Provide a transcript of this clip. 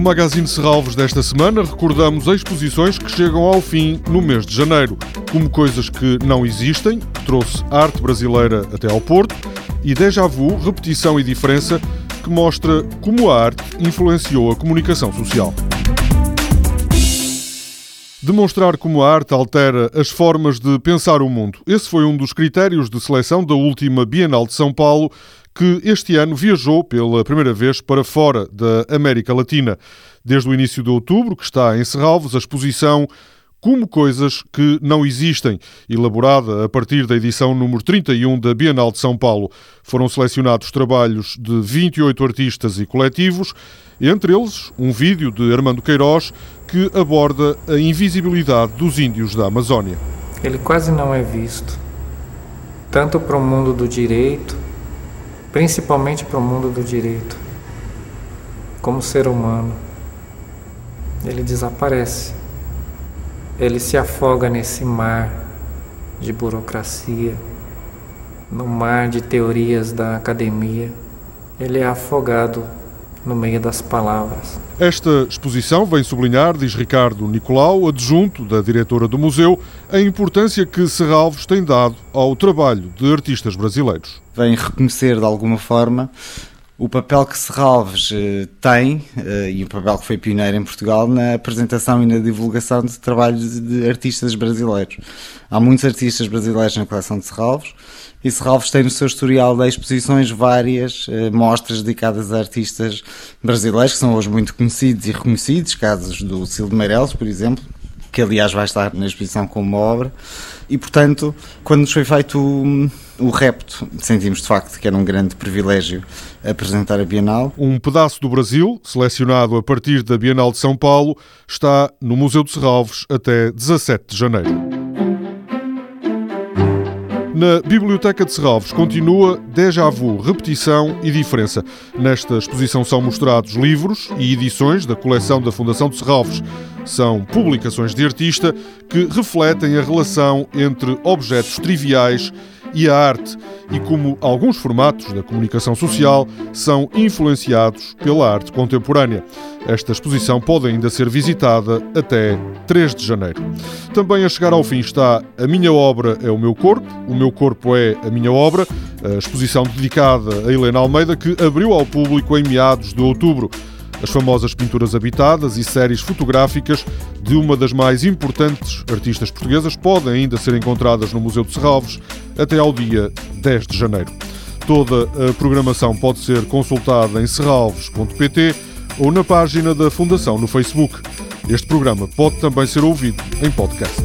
Magazine Serralves desta semana recordamos exposições que chegam ao fim no mês de janeiro, como Coisas que Não Existem, que trouxe arte brasileira até ao Porto, e Déjà Vu, Repetição e Diferença, que mostra como a arte influenciou a comunicação social. Demonstrar como a arte altera as formas de pensar o mundo. Esse foi um dos critérios de seleção da última Bienal de São Paulo, que este ano viajou pela primeira vez para fora da América Latina. Desde o início de outubro, que está em Serralves, a exposição como coisas que não existem, elaborada a partir da edição número 31 da Bienal de São Paulo. Foram selecionados trabalhos de 28 artistas e coletivos, entre eles um vídeo de Armando Queiroz que aborda a invisibilidade dos índios da Amazónia. Ele quase não é visto, tanto para o mundo do direito, principalmente para o mundo do direito, como ser humano. Ele desaparece ele se afoga nesse mar de burocracia, no mar de teorias da academia. Ele é afogado no meio das palavras. Esta exposição vem sublinhar, diz Ricardo Nicolau, adjunto da diretora do museu, a importância que Serralves tem dado ao trabalho de artistas brasileiros. Vem reconhecer de alguma forma o papel que Serralves uh, tem, uh, e o papel que foi pioneiro em Portugal, na apresentação e na divulgação de trabalhos de artistas brasileiros. Há muitos artistas brasileiros na coleção de Serralves, e Serralves tem no seu historial de exposições várias uh, mostras dedicadas a artistas brasileiros, que são hoje muito conhecidos e reconhecidos, casos do Silvio Meirelles, por exemplo, que aliás vai estar na exposição com uma obra, e portanto, quando nos foi feito o, o repto, sentimos de facto que era um grande privilégio apresentar a Bienal. Um pedaço do Brasil, selecionado a partir da Bienal de São Paulo, está no Museu de Serralves até 17 de janeiro. Na Biblioteca de Serralves continua Déjà Vu, Repetição e Diferença. Nesta exposição são mostrados livros e edições da coleção da Fundação de Serralves. São publicações de artista que refletem a relação entre objetos triviais e a arte e como alguns formatos da comunicação social são influenciados pela arte contemporânea. Esta exposição pode ainda ser visitada até 3 de janeiro. Também a chegar ao fim está A Minha Obra é o Meu Corpo, O Meu Corpo é a Minha Obra, a exposição dedicada a Helena Almeida que abriu ao público em meados de outubro as famosas pinturas habitadas e séries fotográficas de uma das mais importantes artistas portuguesas podem ainda ser encontradas no Museu de Serralves até ao dia 10 de janeiro. Toda a programação pode ser consultada em serralves.pt ou na página da Fundação no Facebook. Este programa pode também ser ouvido em podcast.